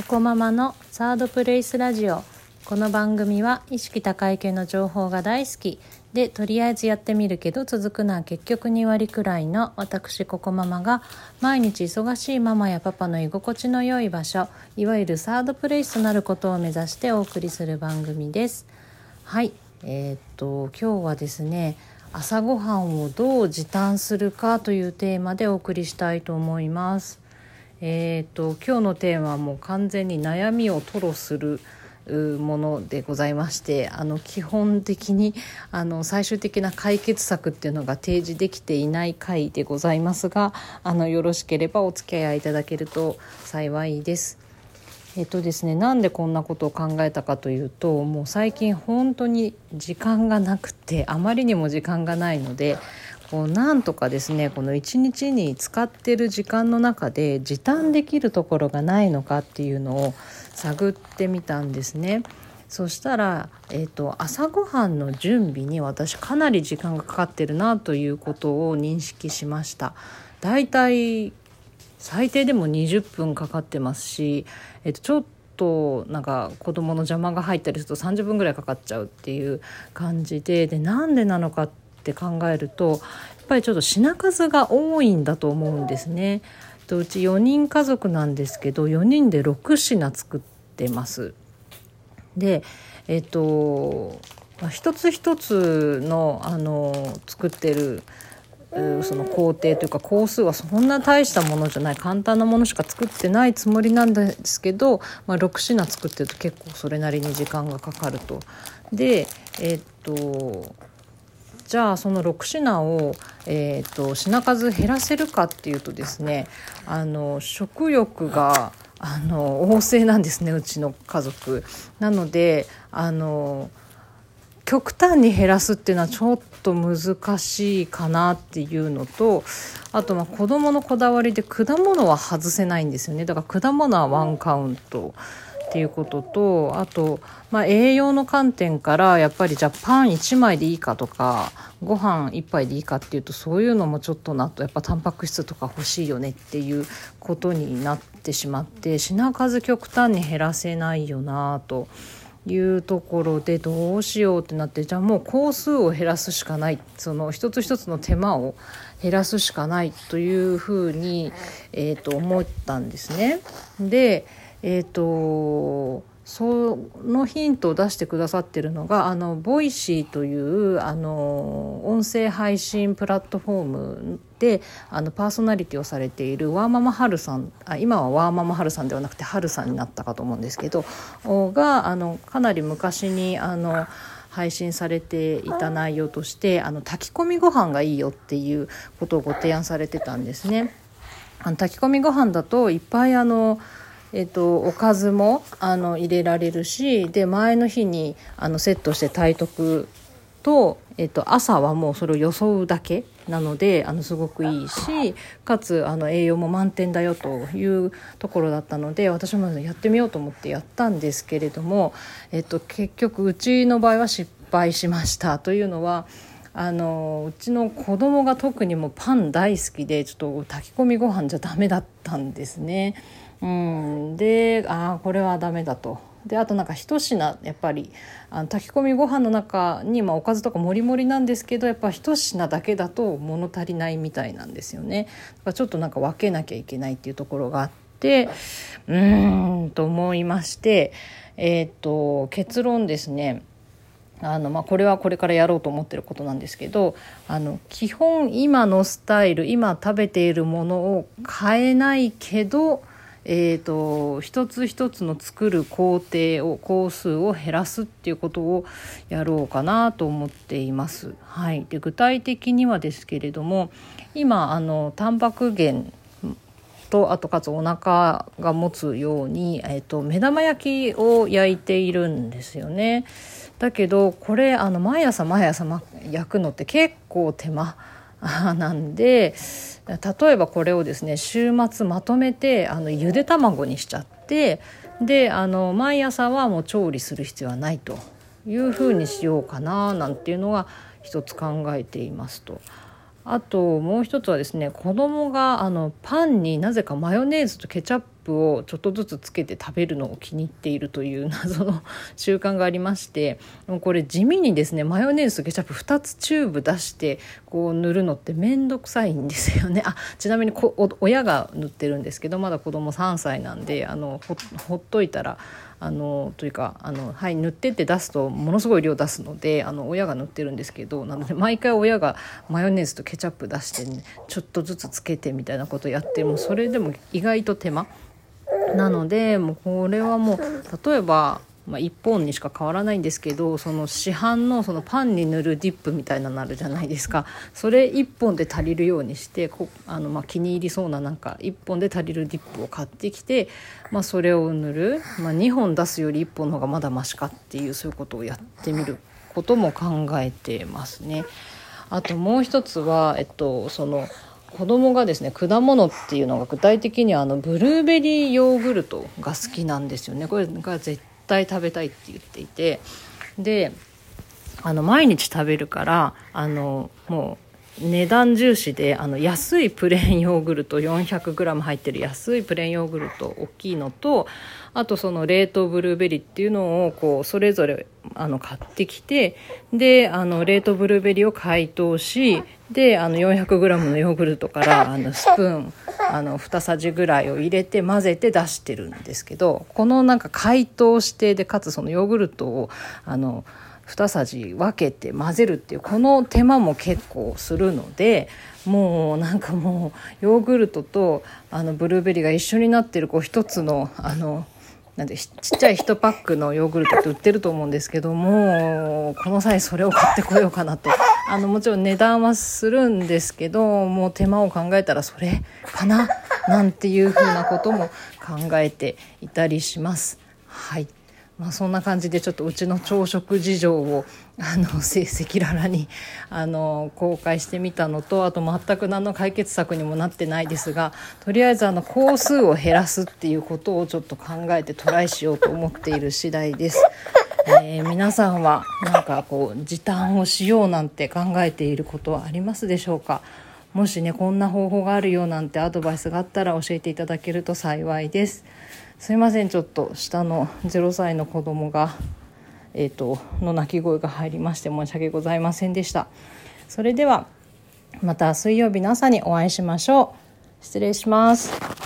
ココママのサードプレイスラジオ。この番組は意識高い系の情報が大好き。でとりあえずやってみるけど続くのは結局2割くらいの私ココママが毎日忙しいママやパパの居心地の良い場所。いわゆるサードプレイスとなることを目指してお送りする番組です。はい。えー、っと今日はですね朝ごはんをどう時短するかというテーマでお送りしたいと思います。えーと、今日のテーマはもう完全に悩みを吐露するものでございましてあの基本的にあの最終的な解決策っていうのが提示できていない回でございますがあのよろしければお付き合いいただけると幸いです。えっとですね、なんでこんなことを考えたかというともう最近本当に時間がなくてあまりにも時間がないのでこうなんとかですねこの一日に使ってる時間の中で時短できるところがないのかっていうのを探ってみたんですね。そしたら、えーと、朝ごはんの準備に私かなり時間がかかってるなということを認識しました。だいたい最低でも20分かかってますし、えーとちょっとなんか子供の邪魔が入ったりすると30分ぐらいかかっちゃうっていう感じででなんでなのかっって考えるとやっぱりちょっと品数が多いんだと思うんですね。とうち4人家族なんですけど4人で6品作ってます。でえっ、と一つ一つのあの作ってるその工程というか工数はそんな大したものじゃない簡単なものしか作ってないつもりなんですけど、まあ、6品作ってると結構それなりに時間がかかると。でえっとじゃあその6品を、えーと、品数減らせるかっていうとですねあの食欲があの旺盛なんですねうちの家族。なのであの極端に減らすっていうのはちょっと難しいかなっていうのとあとまあ子どものこだわりで果物は外せないんですよねだから果物はワンカウント。っていうこととあと、まあ、栄養の観点からやっぱりじゃあパン1枚でいいかとかご飯1杯でいいかっていうとそういうのもちょっとなとやっぱタンパク質とか欲しいよねっていうことになってしまって品数極端に減らせないよなと。いうところでどうしようってなってじゃあもう工数を減らすしかないその一つ一つの手間を減らすしかないというふうに、えー、と思ったんですね。でえっ、ー、とそのヒントを出してくださってるのがあのボイシーというあの音声配信プラットフォームであのパーソナリティをされているワーママハルさんあ今はワーママハルさんではなくてハルさんになったかと思うんですけどがあのかなり昔にあの配信されていた内容としてあの炊き込みご飯がいいよっていうことをご提案されてたんですね。あの炊き込みご飯だといっぱいあのえっと、おかずもあの入れられるしで前の日にあのセットして炊いとくと、えっと、朝はもうそれを装うだけなのであのすごくいいしかつあの栄養も満点だよというところだったので私もやってみようと思ってやったんですけれども、えっと、結局うちの場合は失敗しましたというのは。あのうちの子供が特にもパン大好きでちょっと炊き込みご飯じゃダメだったんですね。うん、でああこれはダメだと。であとなんか一品やっぱりあの炊き込みご飯の中に、まあ、おかずとかもりもりなんですけどやっぱ一品だけだと物足りないみたいなんですよね。だかちょっとなんか分けなきゃいけないっていうところがあってうーんと思いましてえっ、と結論ですねあのまあ、これはこれからやろうと思ってることなんですけどあの基本今のスタイル今食べているものを変えないけどえーと、一つ一つの作る工程を工数を減らすっていうことをやろうかなと思っています。はい、で具体的にはですけれども今あのタンパク源とあとかつお腹が持つように、えーと、目玉焼きを焼いているんですよね。だけどこれあの毎朝毎朝焼くのって結構手間 なんで例えばこれをですね週末まとめてあのゆで卵にしちゃってであの毎朝はもう調理する必要はないというふうにしようかななんていうのが一つ考えていますと。あともう一つはですね子供があのパンになぜかマヨネーズとケチャップをちょっとずつつけて食べるのを気に入っているという謎の習慣がありましてこれ地味にですねマヨネーズとケチャップ2つチューブ出してこう塗るのって面倒くさいんですよね。あちなみにこ親が塗ってるんですけどまだ子供3歳なんであのほっといたらあのというかあの、はい、塗ってって出すとものすごい量出すのであの親が塗ってるんですけどなので毎回親がマヨネーズとケチャップ出してねちょっとずつつけてみたいなことやってもそれでも意外と手間。なのでもうこれはもう例えばまあ、1本にしか変わらないんですけどその市販のそのパンに塗るディップみたいなのあるじゃないですかそれ1本で足りるようにしてこあのまあ気に入りそうななんか1本で足りるディップを買ってきて、まあ、それを塗る、まあ、2本出すより1本の方がまだマシかっていうそういうことをやってみることも考えてますね。あともう一つは、えっと、その子供がですね果物っていうのが具体的にはあのブルーベリーヨーグルトが好きなんですよねこれが絶対食べたいって言っていて。であの毎日食べるからあのもう値段重視であの安いプレーンヨーグルト 400g 入ってる安いプレーンヨーグルト大きいのとあとその冷凍ブルーベリーっていうのをこうそれぞれあの買ってきてであの冷凍ブルーベリーを解凍しであの 400g のヨーグルトからあのスプーンあの2さじぐらいを入れて混ぜて出してるんですけどこのなんか解凍してでかつそのヨーグルトをあの2さじ分けて混ぜるっていうこの手間も結構するのでもうなんかもうヨーグルトとあのブルーベリーが一緒になってるこう一つのあのなんでちっちゃい1パックのヨーグルトって売ってると思うんですけどもこの際それを買ってこようかなとあのもちろん値段はするんですけどもう手間を考えたらそれかななんていうふうなことも考えていたりします。はいまあ、そんな感じでちょっとうちの朝食事情をあの 赤裸々にあの公開してみたのとあと全く何の解決策にもなってないですがとりあえずあの工数を減らすっていうことをちょっと考えてトライしようと思っている次第です。えー、皆さんはなんかこう時短をしようなんて考えていることはありますでしょうか？もしねこんな方法があるよなんてアドバイスがあったら教えていただけると幸いです。すいませんちょっと下の0歳の子供がえーと、の鳴き声が入りまして申し訳ございませんでした。それではまた水曜日の朝にお会いしましょう。失礼します。